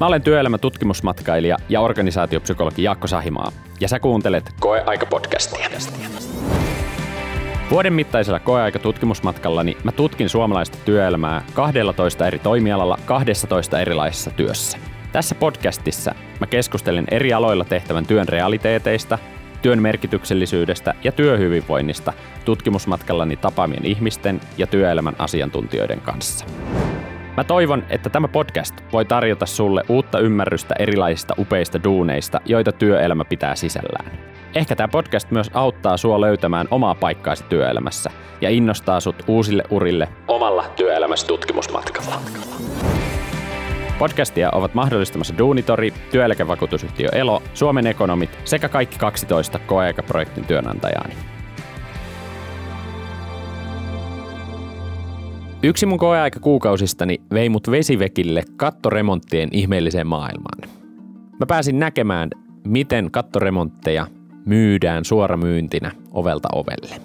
Mä olen työelämä tutkimusmatkailija ja organisaatiopsykologi Jaakko Sahimaa, ja sä kuuntelet Koeaika-podcastia. Vuoden mittaisella koeaika-tutkimusmatkallani mä tutkin suomalaista työelämää 12 eri toimialalla 12 erilaisessa työssä. Tässä podcastissa mä keskustelen eri aloilla tehtävän työn realiteeteista, työn merkityksellisyydestä ja työhyvinvoinnista tutkimusmatkallani tapaamien ihmisten ja työelämän asiantuntijoiden kanssa. Mä toivon, että tämä podcast voi tarjota sulle uutta ymmärrystä erilaisista upeista duuneista, joita työelämä pitää sisällään. Ehkä tämä podcast myös auttaa sua löytämään omaa paikkaasi työelämässä ja innostaa sut uusille urille omalla työelämässä tutkimusmatkalla. Podcastia ovat mahdollistamassa Duunitori, työeläkevakuutusyhtiö Elo, Suomen ekonomit sekä kaikki 12 koeaikaprojektin työnantajaani. Yksi mun koeaika kuukausistani vei mut vesivekille kattoremonttien ihmeelliseen maailmaan. Mä pääsin näkemään, miten kattoremontteja myydään suoramyyntinä ovelta ovelle.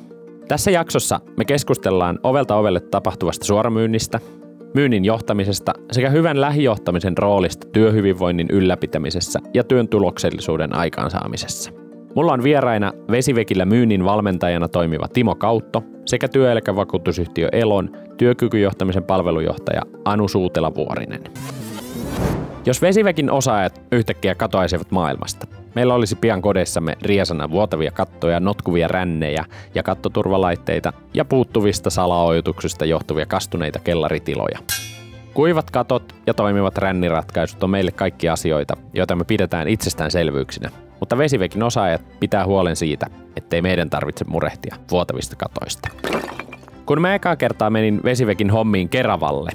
Tässä jaksossa me keskustellaan ovelta ovelle tapahtuvasta suoramyynnistä, myynnin johtamisesta sekä hyvän lähijohtamisen roolista työhyvinvoinnin ylläpitämisessä ja työn tuloksellisuuden aikaansaamisessa. Mulla on vieraina Vesivekillä myynnin valmentajana toimiva Timo Kautto sekä työeläkevakuutusyhtiö Elon työkykyjohtamisen palvelujohtaja Anu Suutela-Vuorinen. Jos Vesivekin osaajat yhtäkkiä katoaisivat maailmasta, meillä olisi pian kodeissamme riesana vuotavia kattoja, notkuvia rännejä ja kattoturvalaitteita ja puuttuvista salaoituksista johtuvia kastuneita kellaritiloja. Kuivat katot ja toimivat ränniratkaisut on meille kaikki asioita, joita me pidetään itsestäänselvyyksinä. Mutta Vesivekin osaajat pitää huolen siitä, ettei meidän tarvitse murehtia vuotavista katoista. Kun mä ekaa kertaa menin Vesivekin hommiin Keravalle,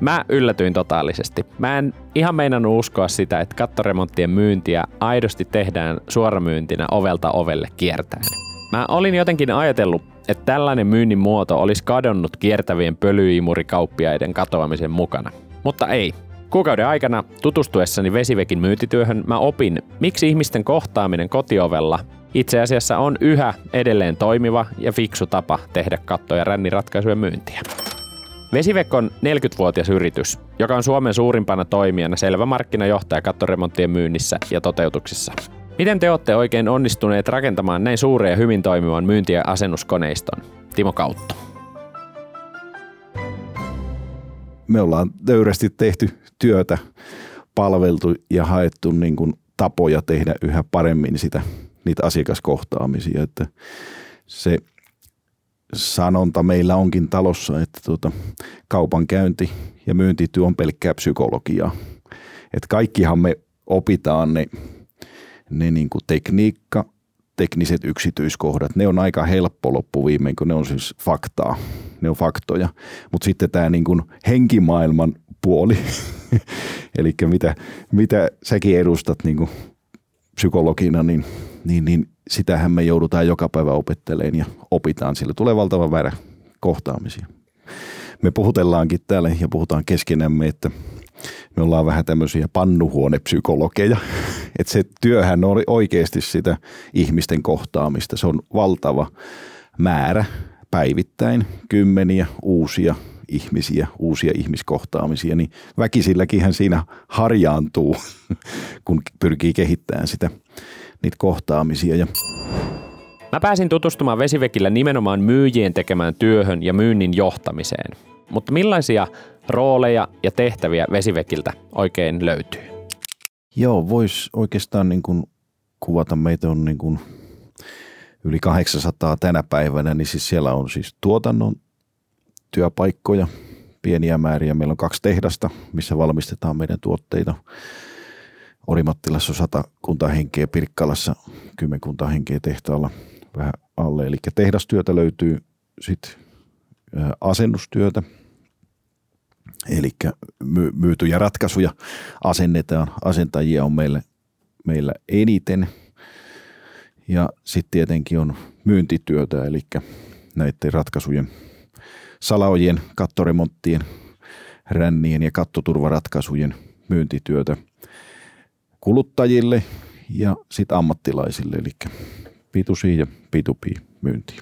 mä yllätyin totaalisesti. Mä en ihan meinannut uskoa sitä, että kattoremonttien myyntiä aidosti tehdään suoramyyntinä ovelta ovelle kiertäen. Mä olin jotenkin ajatellut, että tällainen myynnin muoto olisi kadonnut kiertävien pölyimurikauppiaiden katoamisen mukana. Mutta ei. Kuukauden aikana tutustuessani Vesivekin myyntityöhön mä opin, miksi ihmisten kohtaaminen kotiovella itse asiassa on yhä edelleen toimiva ja fiksu tapa tehdä katto- ja ränniratkaisujen myyntiä. Vesivek on 40-vuotias yritys, joka on Suomen suurimpana toimijana selvä markkinajohtaja kattoremonttien myynnissä ja toteutuksissa. Miten te olette oikein onnistuneet rakentamaan näin suuren ja hyvin toimivan myynti- ja asennuskoneiston? Timo Kautto. Me ollaan töyrästi tehty työtä, palveltu ja haettu niin kuin tapoja tehdä yhä paremmin sitä, niitä asiakaskohtaamisia. Että se sanonta meillä onkin talossa, että tuota, kaupankäynti ja myyntityö on pelkkää psykologiaa. Että kaikkihan me opitaan ne, ne niin kuin tekniikka, tekniset yksityiskohdat, ne on aika helppo loppuviimein, kun ne on siis faktaa, ne on faktoja. Mutta sitten tämä niin kuin henkimaailman puoli, eli mitä, mitä säkin edustat niin kuin psykologina, niin, niin, niin sitähän me joudutaan joka päivä opettelemaan ja opitaan. Sillä tulee valtava määrä kohtaamisia. Me puhutellaankin täällä ja puhutaan keskenämme, että me ollaan vähän tämmöisiä pannuhuonepsykologeja. Että se työhän on oikeasti sitä ihmisten kohtaamista. Se on valtava määrä päivittäin, kymmeniä uusia ihmisiä, uusia ihmiskohtaamisia, niin väkisilläkin siinä harjaantuu, kun pyrkii kehittämään sitä, niitä kohtaamisia. Ja Mä pääsin tutustumaan Vesivekillä nimenomaan myyjien tekemään työhön ja myynnin johtamiseen. Mutta millaisia rooleja ja tehtäviä Vesivekiltä oikein löytyy? Joo, voisi oikeastaan niin kuin kuvata meitä on niin kuin yli 800 tänä päivänä, niin siis siellä on siis tuotannon työpaikkoja, pieniä määriä. Meillä on kaksi tehdasta, missä valmistetaan meidän tuotteita. Orimattilassa on sata kunta henkeä, Pirkkalassa kymmenkunta henkeä tehtaalla vähän alle. Eli tehdastyötä löytyy sitten asennustyötä, eli myytyjä ratkaisuja asennetaan. Asentajia on meillä, meillä eniten. Ja sitten tietenkin on myyntityötä, eli näiden ratkaisujen – salaojien, kattoremonttien, rännien ja kattoturvaratkaisujen myyntityötä kuluttajille ja sitten ammattilaisille, eli B2C ja B2B myynti.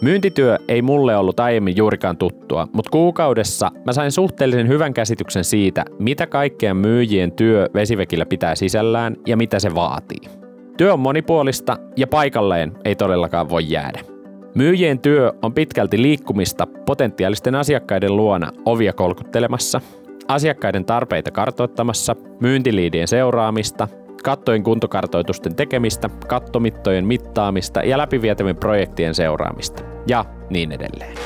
Myyntityö ei mulle ollut aiemmin juurikaan tuttua, mutta kuukaudessa mä sain suhteellisen hyvän käsityksen siitä, mitä kaikkea myyjien työ vesivekillä pitää sisällään ja mitä se vaatii. Työ on monipuolista ja paikalleen ei todellakaan voi jäädä. Myyjien työ on pitkälti liikkumista potentiaalisten asiakkaiden luona ovia kolkuttelemassa, asiakkaiden tarpeita kartoittamassa, myyntiliidien seuraamista, kattojen kuntokartoitusten tekemistä, kattomittojen mittaamista ja läpivietävien projektien seuraamista ja niin edelleen.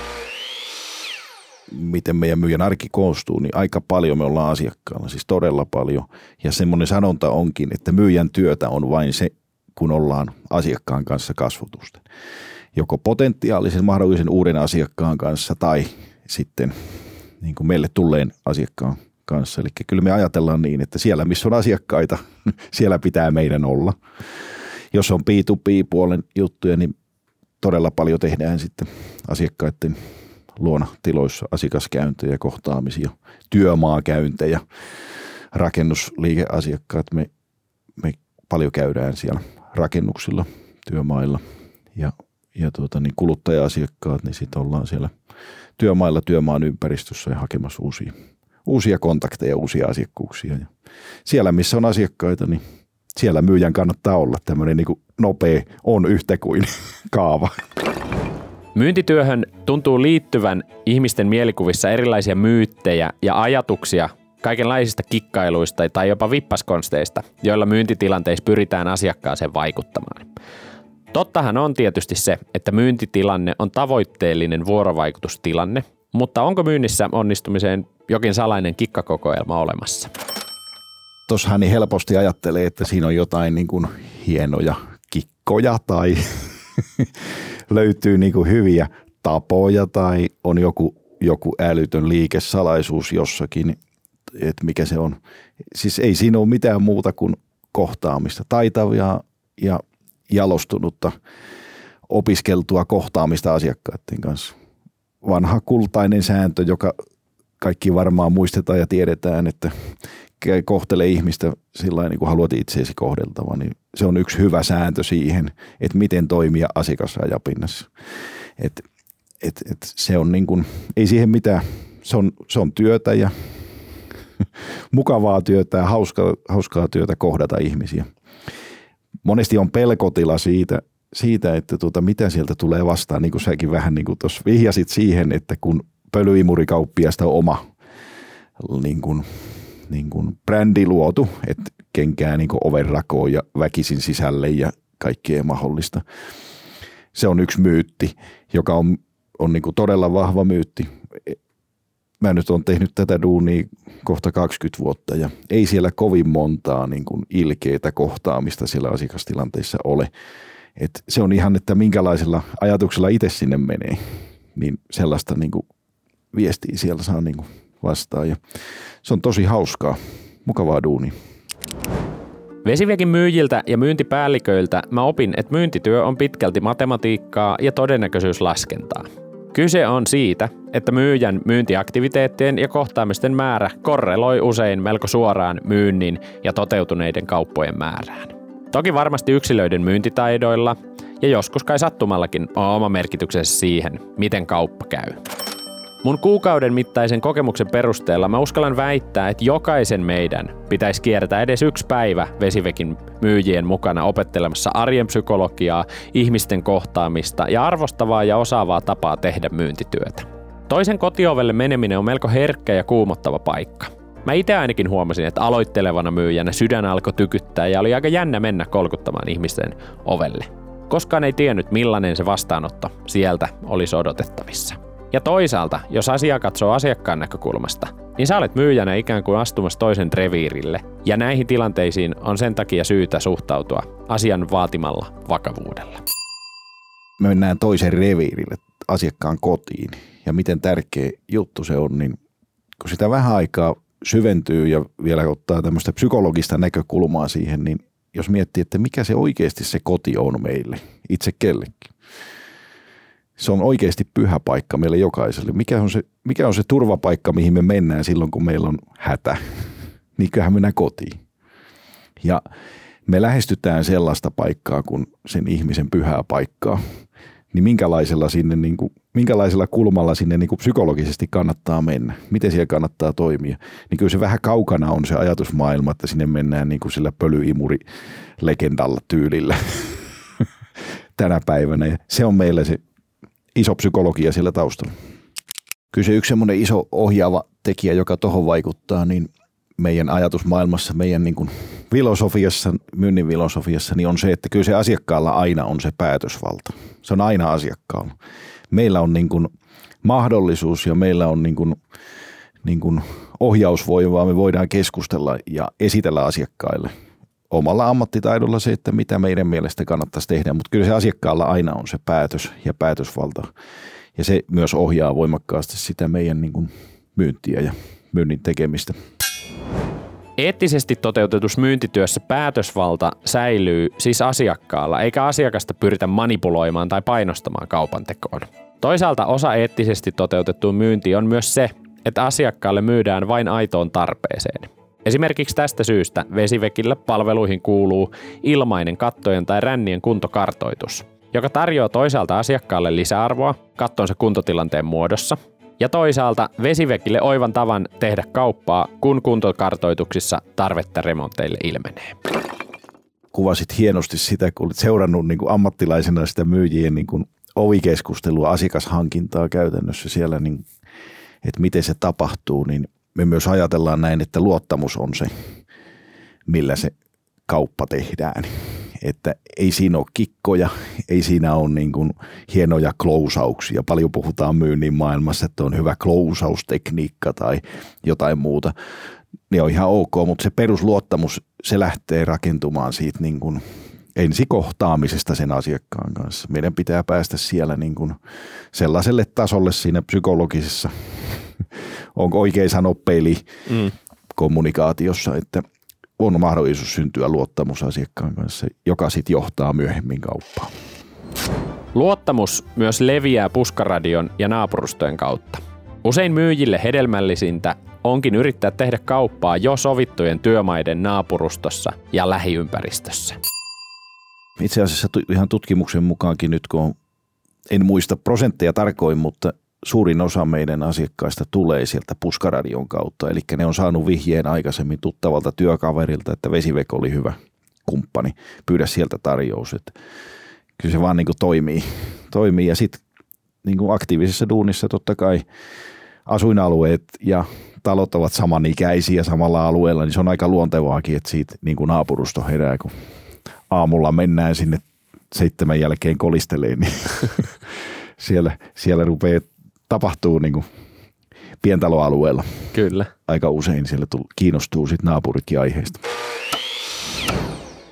Miten meidän myyjän arki koostuu, niin aika paljon me ollaan asiakkaalla, siis todella paljon. Ja semmoinen sanonta onkin, että myyjän työtä on vain se, kun ollaan asiakkaan kanssa kasvutusten. Joko potentiaalisen mahdollisen uuden asiakkaan kanssa tai sitten niin kuin meille tulleen asiakkaan kanssa. Eli kyllä me ajatellaan niin, että siellä missä on asiakkaita, siellä pitää meidän olla. Jos on B2B-puolen juttuja, niin todella paljon tehdään sitten asiakkaiden luona tiloissa asiakaskäyntejä, kohtaamisia, työmaakäyntejä, rakennusliikeasiakkaat. Me, me paljon käydään siellä rakennuksilla, työmailla ja, ja tuota, niin kuluttaja-asiakkaat, niin sitten ollaan siellä työmailla työmaan ympäristössä ja hakemassa uusia uusia kontakteja, uusia asiakkuuksia. Ja siellä, missä on asiakkaita, niin siellä myyjän kannattaa olla tämmöinen niin nopea on yhtä kuin kaava. Myyntityöhön tuntuu liittyvän ihmisten mielikuvissa erilaisia myyttejä ja ajatuksia kaikenlaisista kikkailuista tai jopa vippaskonsteista, joilla myyntitilanteissa pyritään asiakkaaseen vaikuttamaan. Tottahan on tietysti se, että myyntitilanne on tavoitteellinen vuorovaikutustilanne, mutta onko myynnissä onnistumiseen jokin salainen kikkakokoelma olemassa? Tuossahan niin helposti ajattelee, että siinä on jotain niin kuin hienoja kikkoja tai löytyy niin kuin hyviä tapoja tai on joku, joku älytön liikesalaisuus jossakin, että mikä se on. Siis ei siinä ole mitään muuta kuin kohtaamista, taitavia ja jalostunutta opiskeltua kohtaamista asiakkaiden kanssa. Vanha kultainen sääntö, joka kaikki varmaan muistetaan ja tiedetään, että kohtele ihmistä sillä niin kuin haluat itseesi kohdeltava, niin se on yksi hyvä sääntö siihen, että miten toimia asiakasrajapinnassa. Et, et, et se on niin kuin, ei siihen mitään, se on, se on työtä ja mukavaa työtä ja hauskaa, hauskaa työtä kohdata ihmisiä. Monesti on pelkotila siitä, siitä että tuota, mitä sieltä tulee vastaan, niin kuin säkin vähän niin kuin tuossa vihjasit siihen, että kun pölyimurikauppiasta on oma niin kuin, niin kuin brändi luotu, että kenkää niin ovenrakoon ja väkisin sisälle ja kaikkea mahdollista. Se on yksi myytti, joka on, on niin kuin todella vahva myytti. Mä nyt on tehnyt tätä duunia kohta 20 vuotta ja ei siellä kovin montaa niin kuin ilkeitä kohtaamista siellä asiakastilanteissa ole. Et se on ihan, että minkälaisella ajatuksella itse sinne menee, niin sellaista niin kuin viestiä siellä saa niin kuin vastaan. Ja se on tosi hauskaa, mukavaa duuni. Vesiviekin myyjiltä ja myyntipäälliköiltä mä opin, että myyntityö on pitkälti matematiikkaa ja todennäköisyyslaskentaa. Kyse on siitä, että myyjän myyntiaktiviteettien ja kohtaamisten määrä korreloi usein melko suoraan myynnin ja toteutuneiden kauppojen määrään. Toki varmasti yksilöiden myyntitaidoilla ja joskus kai sattumallakin on oma merkityksensä siihen, miten kauppa käy. Mun kuukauden mittaisen kokemuksen perusteella mä uskallan väittää, että jokaisen meidän pitäisi kiertää edes yksi päivä vesivekin myyjien mukana opettelemassa arjen psykologiaa, ihmisten kohtaamista ja arvostavaa ja osaavaa tapaa tehdä myyntityötä. Toisen kotiovelle meneminen on melko herkkä ja kuumottava paikka. Mä itse ainakin huomasin, että aloittelevana myyjänä sydän alkoi tykyttää ja oli aika jännä mennä kolkuttamaan ihmisten ovelle. Koskaan ei tiennyt, millainen se vastaanotto sieltä olisi odotettavissa. Ja toisaalta, jos asia katsoo asiakkaan näkökulmasta, niin sä olet myyjänä ikään kuin astumassa toisen reviirille. Ja näihin tilanteisiin on sen takia syytä suhtautua asian vaatimalla vakavuudella. Me mennään toisen reviirille, asiakkaan kotiin. Ja miten tärkeä juttu se on, niin kun sitä vähän aikaa syventyy ja vielä ottaa tämmöistä psykologista näkökulmaa siihen, niin jos miettii, että mikä se oikeasti se koti on meille, itse kellekin, se on oikeasti pyhä paikka meille jokaiselle. Mikä on se, mikä on se turvapaikka, mihin me mennään silloin, kun meillä on hätä? Niin kyllähän mennään kotiin. Ja me lähestytään sellaista paikkaa kuin sen ihmisen pyhää paikkaa. niin minkälaisella, sinne, niin kuin, minkälaisella kulmalla sinne niin kuin psykologisesti kannattaa mennä, miten siellä kannattaa toimia. Niin kyllä se vähän kaukana on se ajatusmaailma, että sinne mennään niin kuin sillä pölyimuri legendalla tyylillä tänä päivänä. Ja se on meille se iso psykologia siellä taustalla. Kyllä se yksi semmoinen iso ohjaava tekijä, joka tuohon vaikuttaa, niin meidän ajatusmaailmassa, meidän niin kuin filosofiassa, myynnin filosofiassa, niin on se, että kyllä se asiakkaalla aina on se päätösvalta. Se on aina asiakkaalla. Meillä on niin kuin mahdollisuus ja meillä on niin kuin, niin kuin ohjausvoimaa, me voidaan keskustella ja esitellä asiakkaille omalla ammattitaidolla se, että mitä meidän mielestä kannattaisi tehdä, mutta kyllä se asiakkaalla aina on se päätös ja päätösvalta. Ja se myös ohjaa voimakkaasti sitä meidän niin kuin myyntiä ja myynnin tekemistä. Eettisesti toteutetussa myyntityössä päätösvalta säilyy siis asiakkaalla, eikä asiakasta pyritä manipuloimaan tai painostamaan kaupan tekoon. Toisaalta osa eettisesti toteutettuun myyntiin on myös se, että asiakkaalle myydään vain aitoon tarpeeseen. Esimerkiksi tästä syystä vesivekillä palveluihin kuuluu ilmainen kattojen tai rännien kuntokartoitus, joka tarjoaa toisaalta asiakkaalle lisäarvoa kattonsa kuntotilanteen muodossa – ja toisaalta vesivekille oivan tavan tehdä kauppaa, kun kuntokartoituksissa tarvetta remonteille ilmenee. Kuvasit hienosti sitä, kun olet seurannut niin kuin ammattilaisena sitä myyjien niin kuin ovikeskustelua, asiakashankintaa käytännössä siellä, niin, että miten se tapahtuu, niin me myös ajatellaan näin, että luottamus on se, millä se kauppa tehdään että ei siinä ole kikkoja, ei siinä ole niin kuin hienoja klousauksia. Paljon puhutaan myynnin maailmassa, että on hyvä klousaustekniikka tai jotain muuta. Ne on ihan ok, mutta se perusluottamus, se lähtee rakentumaan siitä niin kuin ensikohtaamisesta sen asiakkaan kanssa. Meidän pitää päästä siellä niin kuin sellaiselle tasolle siinä psykologisessa, onko oikein sanoa peli, mm. kommunikaatiossa, että – on mahdollisuus syntyä luottamus asiakkaan kanssa, joka sitten johtaa myöhemmin kauppaan. Luottamus myös leviää puskaradion ja naapurustojen kautta. Usein myyjille hedelmällisintä onkin yrittää tehdä kauppaa jo sovittujen työmaiden naapurustossa ja lähiympäristössä. Itse asiassa ihan tutkimuksen mukaankin nyt, kun en muista prosentteja tarkoin, mutta suurin osa meidän asiakkaista tulee sieltä puskaradion kautta. Eli ne on saanut vihjeen aikaisemmin tuttavalta työkaverilta, että Vesivek oli hyvä kumppani. Pyydä sieltä tarjous. Että kyllä se vaan niin kuin toimii. toimii. Ja sitten niin aktiivisessa duunissa totta kai asuinalueet ja talot ovat samanikäisiä samalla alueella, niin se on aika luontevaakin, että siitä niin kuin naapurusto herää, kun aamulla mennään sinne seitsemän jälkeen kolisteleen, niin siellä, siellä rupeaa tapahtuu niin kuin pientaloalueella. Kyllä. Aika usein siellä kiinnostuu sit naapuritkin aiheesta.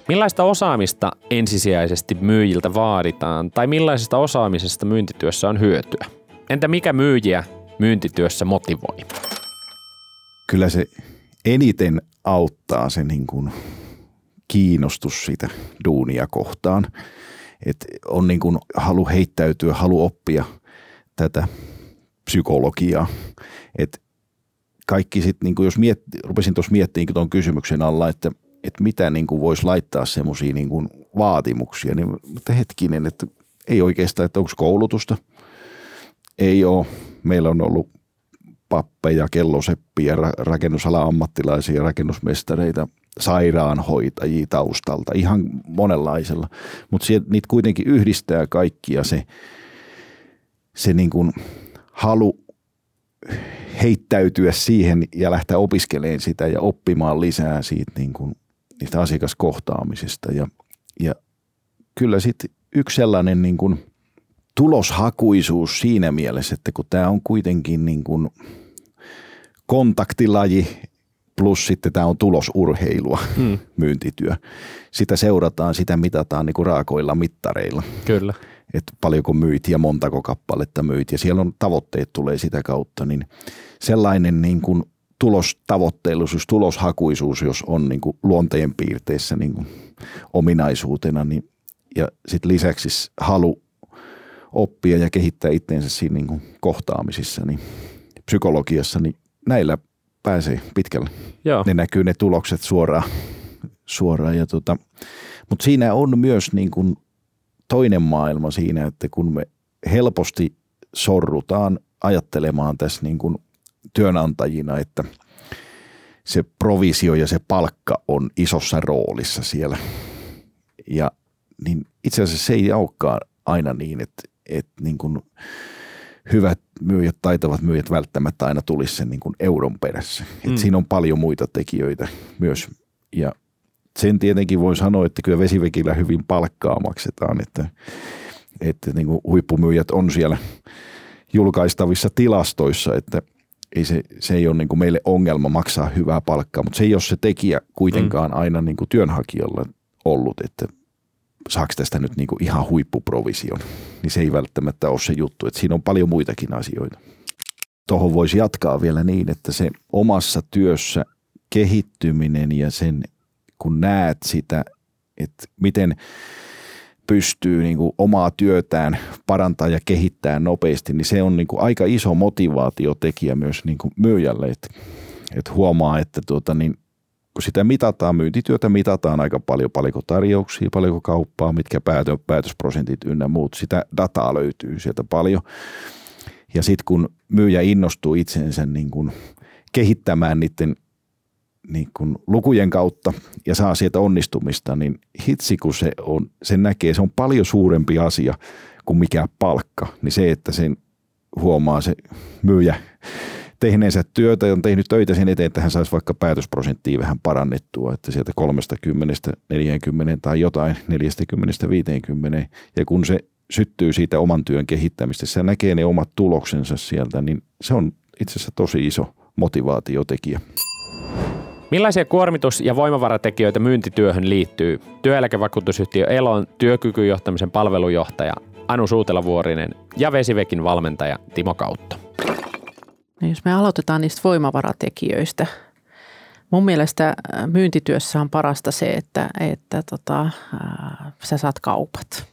Millaista osaamista ensisijaisesti myyjiltä vaaditaan tai millaisesta osaamisesta myyntityössä on hyötyä? Entä mikä myyjiä myyntityössä motivoi? Kyllä se eniten auttaa se niin kuin kiinnostus sitä duunia kohtaan. Et on niin kuin halu heittäytyä, halu oppia tätä psykologiaa. Et kaikki sitten, niin jos miet, rupesin tuossa miettimään tuon kysymyksen alla, että, että mitä niin voisi laittaa semmoisia niin vaatimuksia, niin mutta hetkinen, että ei oikeastaan, että onko koulutusta. Ei ole. Meillä on ollut pappeja, kelloseppiä, rakennusalan ammattilaisia, rakennusmestareita, sairaanhoitajia taustalta, ihan monenlaisella. Mutta niitä kuitenkin yhdistää kaikkia se, se niin kuin halu heittäytyä siihen ja lähteä opiskelemaan sitä ja oppimaan lisää siitä niin kuin, niistä asiakaskohtaamisista. Ja, ja kyllä sitten yksi sellainen niin kuin tuloshakuisuus siinä mielessä, että kun tämä on kuitenkin niin kuin kontaktilaji plus sitten tämä on tulosurheilua, hmm. myyntityö. Sitä seurataan, sitä mitataan niin kuin raakoilla mittareilla. Kyllä että paljonko myit ja montako kappaletta myit ja siellä on tavoitteet tulee sitä kautta, niin sellainen niin kuin tulostavoitteellisuus, tuloshakuisuus, jos on niin kuin luonteen piirteissä niin kuin ominaisuutena, niin ja sitten lisäksi halu oppia ja kehittää itseensä siinä niin kuin kohtaamisissa, niin psykologiassa, niin näillä pääsee pitkälle. Joo. Ne näkyy ne tulokset suoraan. suoraan ja tota, mutta siinä on myös niin kuin toinen maailma siinä, että kun me helposti sorrutaan ajattelemaan tässä niin kuin työnantajina, että se provisio ja se palkka on isossa roolissa siellä. Ja niin itse asiassa se ei olekaan aina niin, että, että niin kuin hyvät myyjät, taitavat myyjät välttämättä aina tulisi sen niin kuin euron perässä. Mm. Et siinä on paljon muita tekijöitä myös. Ja sen tietenkin voi sanoa, että kyllä vesivekillä hyvin palkkaa maksetaan, että, että niin kuin huippumyyjät on siellä julkaistavissa tilastoissa, että ei se, se ei ole niin kuin meille ongelma maksaa hyvää palkkaa, mutta se ei ole se tekijä kuitenkaan mm. aina niin kuin työnhakijalla ollut, että saako tästä nyt niin kuin ihan huippuprovision, niin se ei välttämättä ole se juttu, että siinä on paljon muitakin asioita. Tuohon voisi jatkaa vielä niin, että se omassa työssä kehittyminen ja sen, kun näet sitä, että miten pystyy niin kuin omaa työtään parantaa ja kehittää nopeasti, niin se on niin kuin aika iso motivaatiotekijä myös niin kuin myyjälle, että, että huomaa, että tuota, niin kun sitä mitataan, myyntityötä mitataan aika paljon, paljonko tarjouksia, paljonko kauppaa, mitkä päätö, päätösprosentit ynnä muut. Sitä dataa löytyy sieltä paljon. Ja sitten kun myyjä innostuu itsensä niin kuin kehittämään niiden niin kuin lukujen kautta ja saa sieltä onnistumista, niin hitsi kun se on, sen näkee, se on paljon suurempi asia kuin mikä palkka. Niin se, että sen huomaa se myyjä tehneensä työtä ja on tehnyt töitä sen eteen, että hän saisi vaikka päätösprosenttia vähän parannettua, että sieltä 30, 40 tai jotain 40, 50 ja kun se syttyy siitä oman työn kehittämistä, se näkee ne omat tuloksensa sieltä, niin se on itse asiassa tosi iso motivaatiotekijä. Millaisia kuormitus- ja voimavaratekijöitä myyntityöhön liittyy? Työeläkevakuutusyhtiö Elon työkykyjohtamisen palvelujohtaja Anu Suutelavuorinen ja Vesivekin valmentaja Timo Kautto. No jos me aloitetaan niistä voimavaratekijöistä, mun mielestä äh, myyntityössä on parasta se, että, että tota, äh, sä saat kaupat.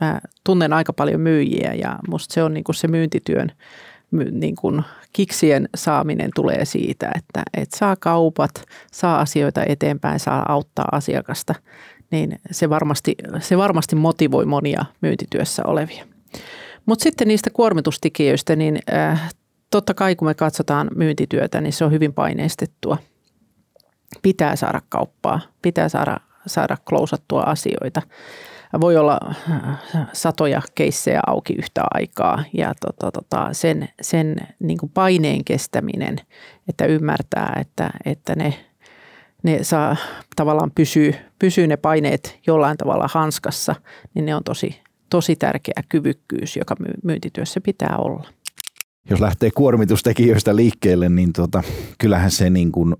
Mä tunnen aika paljon myyjiä ja musta se on niin kuin se myyntityön niin kuin kiksien saaminen tulee siitä, että, että saa kaupat, saa asioita eteenpäin, saa auttaa asiakasta, niin se varmasti, se varmasti motivoi monia myyntityössä olevia. Mutta sitten niistä kuormitustekijöistä, niin äh, totta kai kun me katsotaan myyntityötä, niin se on hyvin paineistettua. Pitää saada kauppaa, pitää saada, saada klousattua asioita. Voi olla äh, satoja keissejä auki yhtä aikaa ja tota, tota, sen, sen niin kuin paineen kestäminen, että ymmärtää, että, että ne, ne saa tavallaan pysyy, pysyy ne paineet jollain tavalla hanskassa, niin ne on tosi, tosi tärkeä kyvykkyys, joka myyntityössä pitää olla. Jos lähtee kuormitustekijöistä liikkeelle, niin tota, kyllähän se niin kuin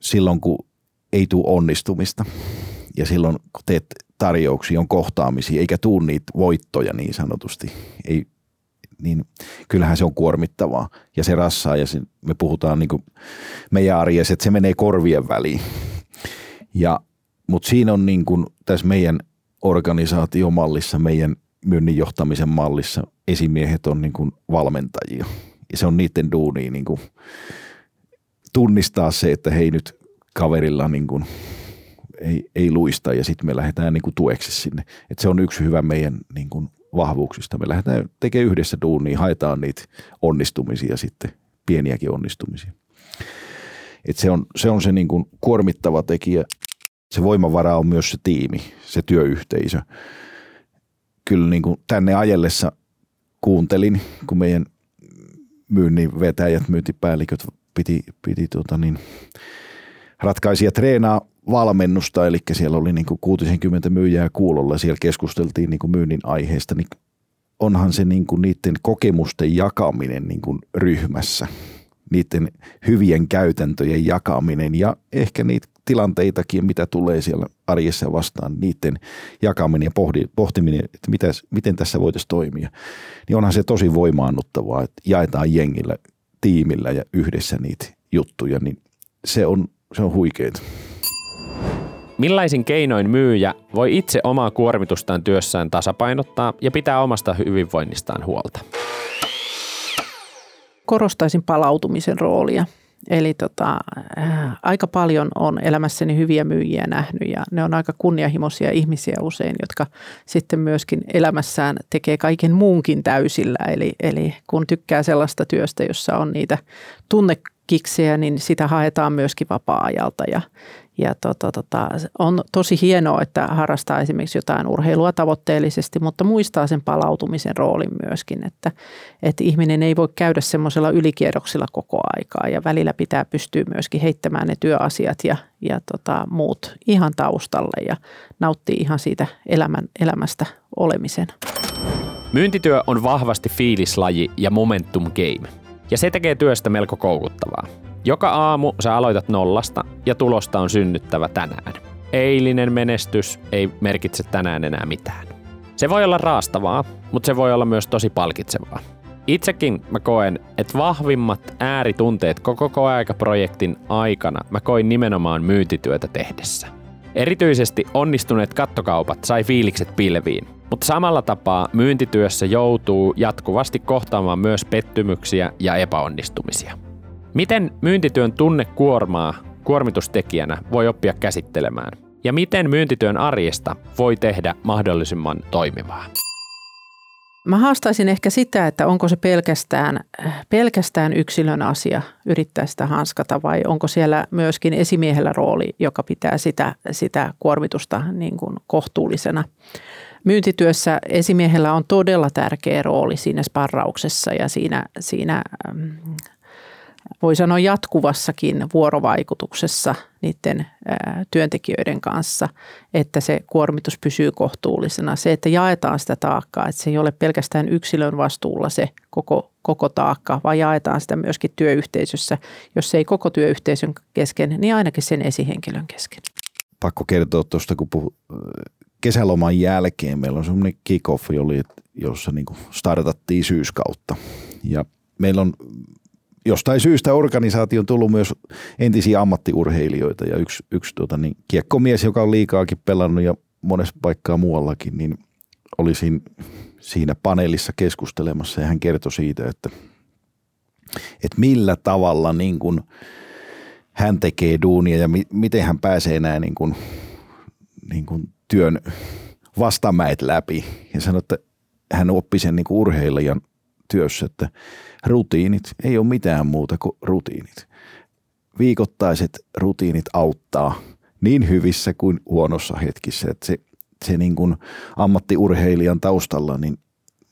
silloin, kun ei tule onnistumista ja silloin, kun teet tarjouksia, on kohtaamisia, eikä tule niitä voittoja niin sanotusti, ei, niin kyllähän se on kuormittavaa ja se rassaa ja se, me puhutaan niin kuin meidän arjessa, että se menee korvien väliin. Ja, mutta siinä on niin kuin tässä meidän organisaatiomallissa, meidän myynnin johtamisen mallissa esimiehet on niin kuin valmentajia. Ja se on niiden duuni niin kuin tunnistaa se, että hei nyt kaverilla niin kuin ei, ei luista ja sitten me lähdetään niin kuin tueksi sinne. Et se on yksi hyvä meidän niin kuin vahvuuksista. Me lähdetään tekemään yhdessä duunia, haetaan niitä onnistumisia sitten, pieniäkin onnistumisia. Et se on se, on se niin kuin kuormittava tekijä. Se voimavara on myös se tiimi, se työyhteisö kyllä niin kuin tänne ajellessa kuuntelin, kun meidän myynnin vetäjät, myyntipäälliköt piti, piti tuota niin, ratkaisia treenaa valmennusta, eli siellä oli niin kuin 60 myyjää kuulolla, siellä keskusteltiin niin kuin myynnin aiheesta, niin onhan se niin kuin niiden kokemusten jakaminen niin kuin ryhmässä, niiden hyvien käytäntöjen jakaminen ja ehkä niitä tilanteitakin, mitä tulee siellä arjessa vastaan, niiden jakaminen ja pohtiminen, että mitäs, miten tässä voitaisiin toimia, niin onhan se tosi voimaannuttavaa, että jaetaan jengillä, tiimillä ja yhdessä niitä juttuja, niin se on, se on huikeeta. Millaisin keinoin myyjä voi itse omaa kuormitustaan työssään tasapainottaa ja pitää omasta hyvinvoinnistaan huolta? Korostaisin palautumisen roolia. Eli tota, ää, aika paljon on elämässäni hyviä myyjiä nähnyt ja ne on aika kunnianhimoisia ihmisiä usein, jotka sitten myöskin elämässään tekee kaiken muunkin täysillä. Eli, eli kun tykkää sellaista työstä, jossa on niitä tunnekiksejä, niin sitä haetaan myöskin vapaa-ajalta ja, ja tota, tota, on tosi hienoa, että harrastaa esimerkiksi jotain urheilua tavoitteellisesti, mutta muistaa sen palautumisen roolin myöskin, että, että ihminen ei voi käydä semmoisella ylikierroksilla koko aikaa ja välillä pitää pystyä myöskin heittämään ne työasiat ja, ja tota, muut ihan taustalle ja nauttii ihan siitä elämän, elämästä olemisen. Myyntityö on vahvasti fiilislaji ja momentum game. Ja se tekee työstä melko koukuttavaa. Joka aamu sä aloitat nollasta ja tulosta on synnyttävä tänään. Eilinen menestys ei merkitse tänään enää mitään. Se voi olla raastavaa, mutta se voi olla myös tosi palkitsevaa. Itsekin mä koen, että vahvimmat ääritunteet koko koeaikaprojektin aikana mä koin nimenomaan myyntityötä tehdessä. Erityisesti onnistuneet kattokaupat sai fiilikset pilviin, mutta samalla tapaa myyntityössä joutuu jatkuvasti kohtaamaan myös pettymyksiä ja epäonnistumisia. Miten myyntityön tunnekuormaa kuormitustekijänä voi oppia käsittelemään? Ja miten myyntityön arjesta voi tehdä mahdollisimman toimivaa? Mä haastaisin ehkä sitä, että onko se pelkästään, pelkästään yksilön asia yrittää sitä hanskata vai onko siellä myöskin esimiehellä rooli, joka pitää sitä, sitä kuormitusta niin kuin kohtuullisena. Myyntityössä esimiehellä on todella tärkeä rooli siinä sparrauksessa ja siinä, siinä voi sanoa jatkuvassakin vuorovaikutuksessa niiden työntekijöiden kanssa, että se kuormitus pysyy kohtuullisena. Se, että jaetaan sitä taakkaa, että se ei ole pelkästään yksilön vastuulla se koko, koko taakka, vaan jaetaan sitä myöskin työyhteisössä. Jos se ei koko työyhteisön kesken, niin ainakin sen esihenkilön kesken. Pakko kertoa tuosta, kun puhu, kesäloman jälkeen meillä on semmoinen kick-off, jossa niin startattiin syyskautta. Ja meillä on jostain syystä organisaation tullut myös entisiä ammattiurheilijoita ja yksi, yksi tuota, niin, kiekkomies, joka on liikaakin pelannut ja monessa paikkaa muuallakin, niin oli siinä, siinä paneelissa keskustelemassa ja hän kertoi siitä, että, että millä tavalla niin kuin hän tekee duunia ja mi, miten hän pääsee näin niin kuin, niin kuin työn vastamäet läpi. Ja sanoi, että hän oppi sen niin kuin urheilijan työssä, että rutiinit ei ole mitään muuta kuin rutiinit. Viikoittaiset rutiinit auttaa niin hyvissä kuin huonossa hetkissä, että se, se niin kuin ammattiurheilijan taustalla niin,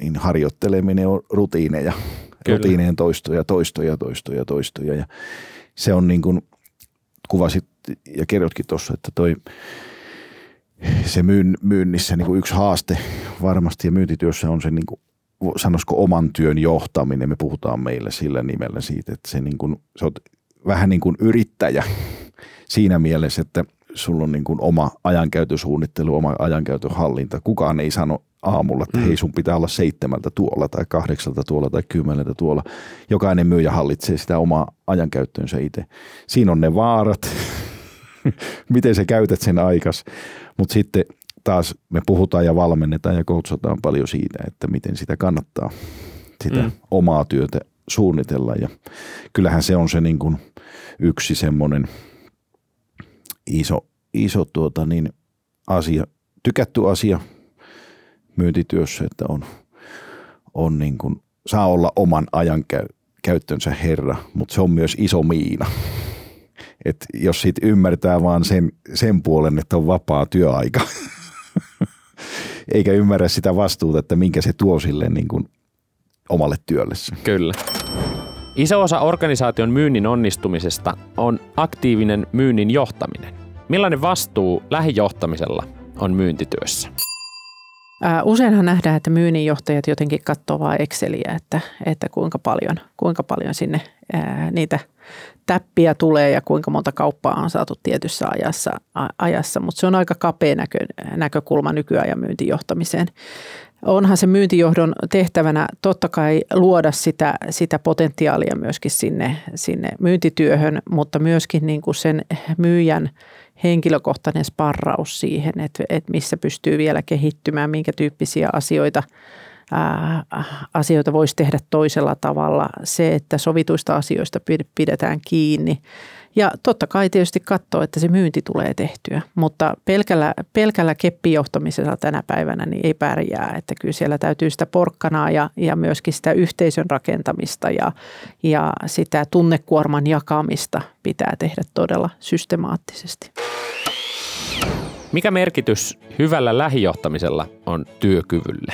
niin harjoitteleminen on rutiineja, Kyllä. rutiineen toistoja, toistoja, toistoja, toistoja ja se on niin kuin kuvasit ja kerrotkin tuossa, että toi se myyn, myynnissä niin kuin yksi haaste varmasti ja myyntityössä on se niin kuin sanoisiko oman työn johtaminen, me puhutaan meille sillä nimellä siitä, että se, niin kuin, se on vähän niin kuin yrittäjä siinä mielessä, että sulla on niin kuin oma ajankäytösuunnittelu, oma ajankäytön hallinta. Kukaan ei sano aamulla, että mm. hei sun pitää olla seitsemältä tuolla tai kahdeksalta tuolla tai kymmeneltä tuolla. Jokainen myyjä hallitsee sitä omaa ajankäyttöönsä itse. Siinä on ne vaarat, miten sä käytät sen aikas, mutta sitten – taas me puhutaan ja valmennetaan ja koutsataan paljon siitä, että miten sitä kannattaa sitä mm. omaa työtä suunnitella. Ja kyllähän se on se niin kuin yksi semmoinen iso, iso tuota niin asia, tykätty asia myyntityössä, että on, on niin kuin, saa olla oman ajan käyttönsä herra, mutta se on myös iso miina. Et jos siitä ymmärtää vaan sen, sen puolen, että on vapaa työaika, eikä ymmärrä sitä vastuuta, että minkä se tuo sille niin kuin omalle työlle. Kyllä. Iso osa organisaation myynnin onnistumisesta on aktiivinen myynnin johtaminen. Millainen vastuu lähijohtamisella on myyntityössä? Useinhan nähdään, että myynninjohtajat jotenkin katsovat Exceliä, että, että kuinka, paljon, kuinka paljon sinne ää, niitä täppiä tulee ja kuinka monta kauppaa on saatu tietyssä ajassa, ajassa. mutta se on aika kapea näkö, näkökulma nykyajan myyntijohtamiseen. Onhan se myyntijohdon tehtävänä totta kai luoda sitä, sitä potentiaalia myöskin sinne, sinne myyntityöhön, mutta myöskin niin kuin sen myyjän henkilökohtainen sparraus siihen, että, että missä pystyy vielä kehittymään, minkä tyyppisiä asioita ää, asioita voisi tehdä toisella tavalla, se, että sovituista asioista pidetään kiinni. Ja totta kai tietysti katsoo, että se myynti tulee tehtyä, mutta pelkällä, pelkällä keppijohtamisella tänä päivänä niin ei pärjää. Että kyllä siellä täytyy sitä porkkanaa ja, ja myöskin sitä yhteisön rakentamista ja, ja sitä tunnekuorman jakamista pitää tehdä todella systemaattisesti. Mikä merkitys hyvällä lähijohtamisella on työkyvylle?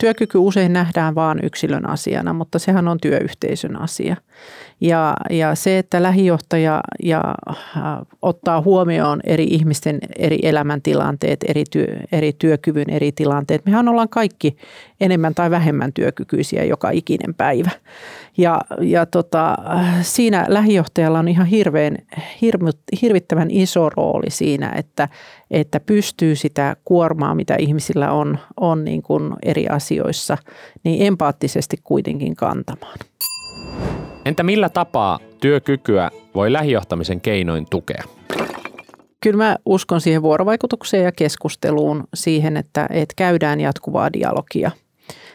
Työkyky usein nähdään vain yksilön asiana, mutta sehän on työyhteisön asia. Ja, ja se, että lähijohtaja ja, äh, ottaa huomioon eri ihmisten eri elämäntilanteet, eri, työ, eri työkyvyn eri tilanteet. Mehän ollaan kaikki enemmän tai vähemmän työkykyisiä joka ikinen päivä. Ja, ja tota, siinä lähijohtajalla on ihan hirveän, hirvittävän iso rooli siinä, että, että pystyy sitä kuormaa, mitä ihmisillä on, on niin kuin eri asioissa, niin empaattisesti kuitenkin kantamaan. Entä millä tapaa työkykyä voi lähijohtamisen keinoin tukea? Kyllä mä uskon siihen vuorovaikutukseen ja keskusteluun, siihen, että, että käydään jatkuvaa dialogia.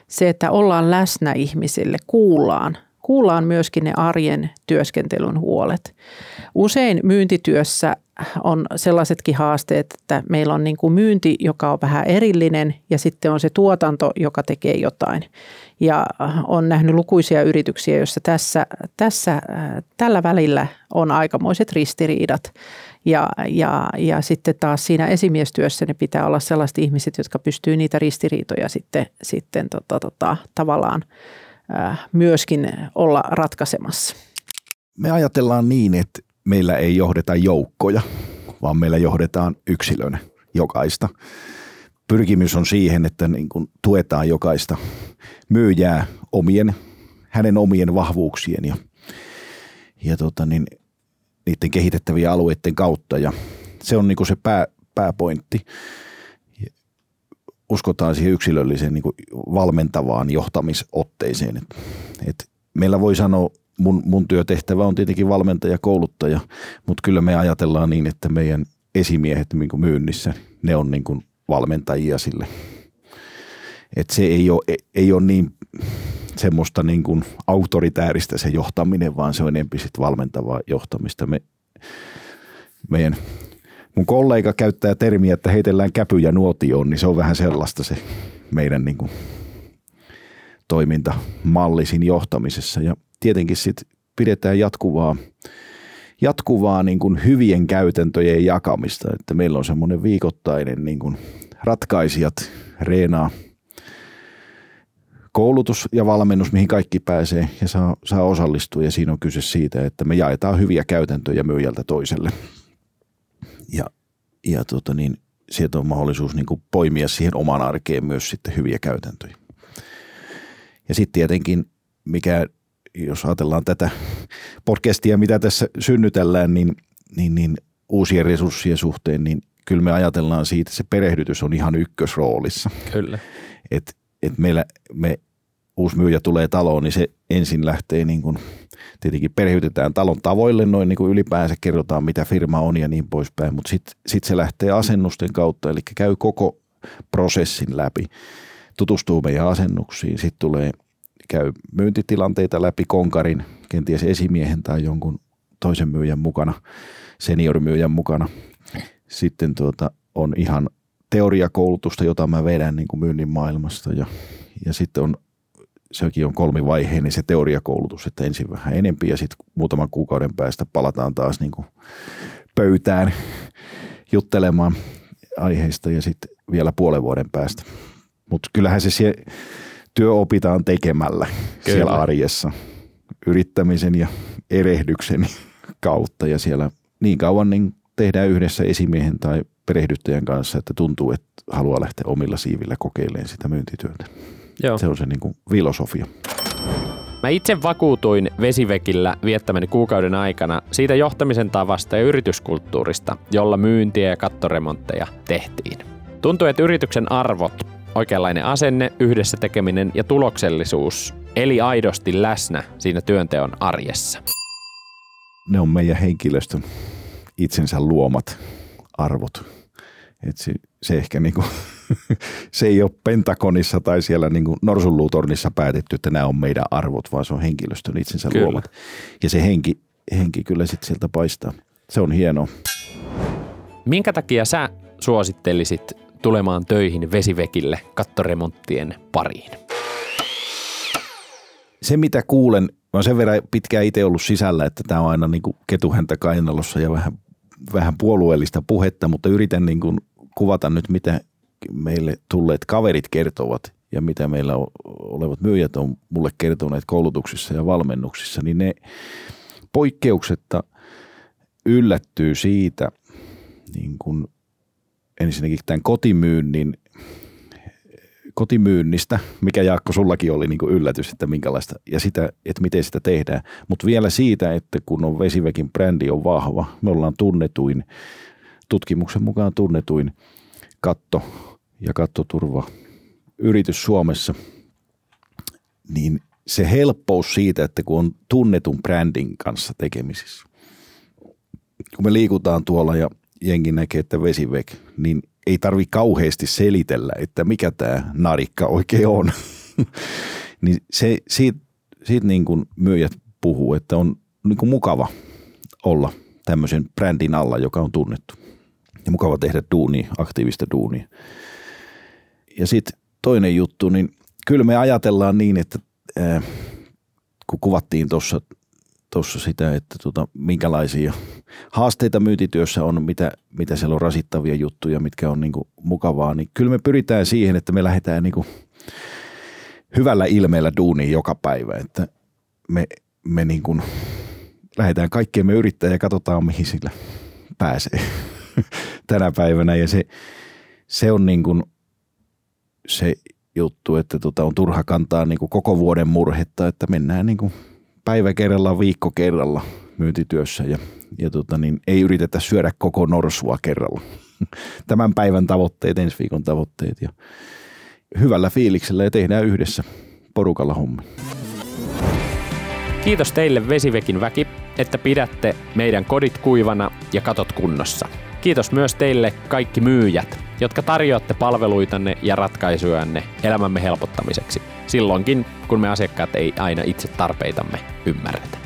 Se, että ollaan läsnä ihmisille, kuullaan, kuullaan myöskin ne arjen työskentelyn huolet. Usein myyntityössä on sellaisetkin haasteet, että meillä on niin kuin myynti, joka on vähän erillinen ja sitten on se tuotanto, joka tekee jotain. Ja on nähnyt lukuisia yrityksiä, joissa tässä, tässä, tällä välillä on aikamoiset ristiriidat. Ja, ja, ja sitten taas siinä esimiestyössä ne pitää olla sellaiset ihmiset, jotka pystyy niitä ristiriitoja sitten, sitten tota, tota, tavallaan myöskin olla ratkaisemassa. Me ajatellaan niin, että meillä ei johdeta joukkoja, vaan meillä johdetaan yksilönä jokaista. Pyrkimys on siihen, että niin kuin tuetaan jokaista myyjää omien, hänen omien vahvuuksien ja, ja tota niin, niiden kehitettävien alueiden kautta. Ja se on niin kuin se pää, pääpointti. Uskotaan siihen yksilölliseen niin kuin valmentavaan johtamisotteeseen. Et, et meillä voi sanoa mun, mun työtehtävä on tietenkin valmentaja, kouluttaja, mutta kyllä me ajatellaan niin, että meidän esimiehet niin kuin myynnissä, ne on niin kuin valmentajia sille. Et se ei ole, ei ole niin semmoista niin kuin autoritääristä se johtaminen, vaan se on enemmän sit valmentavaa johtamista. Me, meidän, mun kollega käyttää termiä, että heitellään käpyjä nuotioon, niin se on vähän sellaista se meidän niin kuin toimintamallisin johtamisessa. Ja tietenkin sitten pidetään jatkuvaa, jatkuvaa niin kuin hyvien käytäntöjen jakamista, että meillä on semmoinen viikoittainen niin kuin ratkaisijat reenaa koulutus ja valmennus, mihin kaikki pääsee ja saa, saa osallistua. Ja siinä on kyse siitä, että me jaetaan hyviä käytäntöjä myyjältä toiselle. Ja, ja tota niin, sieltä on mahdollisuus niin kuin poimia siihen oman arkeen myös sitten hyviä käytäntöjä. Ja sitten tietenkin, mikä jos ajatellaan tätä podcastia, mitä tässä synnytellään, niin, niin, niin uusien resurssien suhteen, niin kyllä me ajatellaan siitä, että se perehdytys on ihan ykkösroolissa. Kyllä. Et, et meillä, me uusi myyjä tulee taloon, niin se ensin lähtee niin kuin, tietenkin perehdytetään talon tavoille, noin niin kuin ylipäänsä kerrotaan, mitä firma on ja niin poispäin, mutta sitten sit se lähtee asennusten kautta, eli käy koko prosessin läpi, tutustuu meidän asennuksiin, sitten tulee – käy myyntitilanteita läpi konkarin, kenties esimiehen tai jonkun toisen myyjän mukana, seniorimyyjän mukana. Sitten tuota, on ihan teoriakoulutusta, jota mä vedän niin kuin myynnin maailmasta ja, ja sitten on sekin on kolmivaiheinen se teoriakoulutus, että ensin vähän enempi ja sitten muutaman kuukauden päästä palataan taas niin kuin pöytään juttelemaan aiheista ja sitten vielä puolen vuoden päästä. Mutta kyllähän se sie, työ opitaan tekemällä Kyllä. siellä arjessa yrittämisen ja erehdyksen kautta ja siellä niin kauan niin tehdään yhdessä esimiehen tai perehdyttäjän kanssa, että tuntuu, että haluaa lähteä omilla siivillä kokeilemaan sitä myyntityötä. Joo. Se on se niin kuin filosofia. Mä itse vakuutuin vesivekillä viettämäni kuukauden aikana siitä johtamisen tavasta ja yrityskulttuurista, jolla myyntiä ja kattoremontteja tehtiin. Tuntui, että yrityksen arvot oikeanlainen asenne, yhdessä tekeminen ja tuloksellisuus, eli aidosti läsnä siinä työnteon arjessa. Ne on meidän henkilöstön itsensä luomat arvot. Et se, se ehkä niinku se ei ole Pentagonissa tai siellä niin kuin Norsunluutornissa päätetty, että nämä on meidän arvot, vaan se on henkilöstön itsensä kyllä. luomat. Ja se henki, henki kyllä sitten sieltä paistaa. Se on hienoa. Minkä takia sä suosittelisit tulemaan töihin vesivekille kattoremonttien pariin? Se mitä kuulen, mä sen verran pitkään itse ollut sisällä, että tämä on aina niin kuin ketuhäntä kainalossa ja vähän, vähän puolueellista puhetta, mutta yritän niin kuin kuvata nyt, mitä meille tulleet kaverit kertovat ja mitä meillä olevat myyjät on mulle kertoneet koulutuksissa ja valmennuksissa, niin ne poikkeuksetta yllättyy siitä niin kuin ensinnäkin tämän kotimyynnin kotimyynnistä, mikä Jaakko sullakin oli niin kuin yllätys, että minkälaista, ja sitä, että miten sitä tehdään. Mutta vielä siitä, että kun on Vesivekin brändi on vahva, me ollaan tunnetuin, tutkimuksen mukaan tunnetuin katto ja kattoturva yritys Suomessa, niin se helppous siitä, että kun on tunnetun brändin kanssa tekemisissä, kun me liikutaan tuolla ja jengi näkee, että vesivek, niin ei tarvi kauheasti selitellä, että mikä tämä narikka oikein on. niin se, siitä, siitä niin kuin myyjät puhuu, että on niin kuin mukava olla tämmöisen brändin alla, joka on tunnettu. Ja mukava tehdä duunia, aktiivista duunia. Ja sitten toinen juttu, niin kyllä me ajatellaan niin, että äh, kun kuvattiin tuossa tuossa sitä, että tota, minkälaisia haasteita myyntityössä on, mitä, mitä siellä on rasittavia juttuja, mitkä on niinku mukavaa, niin kyllä me pyritään siihen, että me lähdetään niinku hyvällä ilmeellä duuniin joka päivä, että me, me niinku lähdetään kaikkeen me yrittää ja katsotaan, mihin sillä pääsee tänä päivänä. Ja se, se on niinku se juttu, että tota on turha kantaa niinku koko vuoden murhetta, että mennään niinku – päivä kerralla, viikko kerralla myyntityössä ja, ja tota, niin ei yritetä syödä koko norsua kerralla. Tämän päivän tavoitteet, ensi viikon tavoitteet ja hyvällä fiiliksellä ja tehdään yhdessä porukalla homma. Kiitos teille Vesivekin väki, että pidätte meidän kodit kuivana ja katot kunnossa. Kiitos myös teille kaikki myyjät, jotka tarjoatte palveluitanne ja ratkaisujanne elämämme helpottamiseksi. Silloinkin, kun me asiakkaat ei aina itse tarpeitamme ymmärretä.